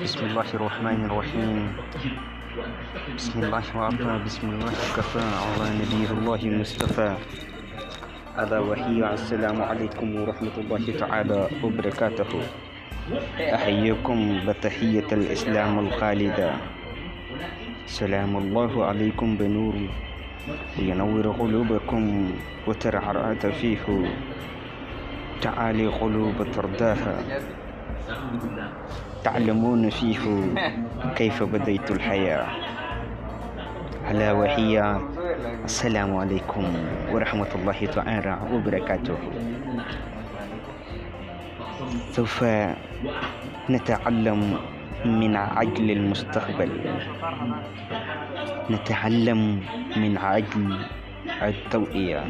بسم الله الرحمن الرحيم. بسم الله وعطى بسم الله وكفى على نبي الله المصطفى هذا وهي السلام عليكم ورحمة الله تعالى وبركاته. أحييكم بتحية الإسلام الخالدة. سلام الله عليكم بنور. وينور قلوبكم وترعرعت فيه. تعالي قلوب ترداها. تعلمون فيه كيف بديت الحياة. ألا وهي السلام عليكم ورحمة الله تعالى وبركاته. سوف نتعلم من عجل المستقبل. نتعلم من عجل التوعية.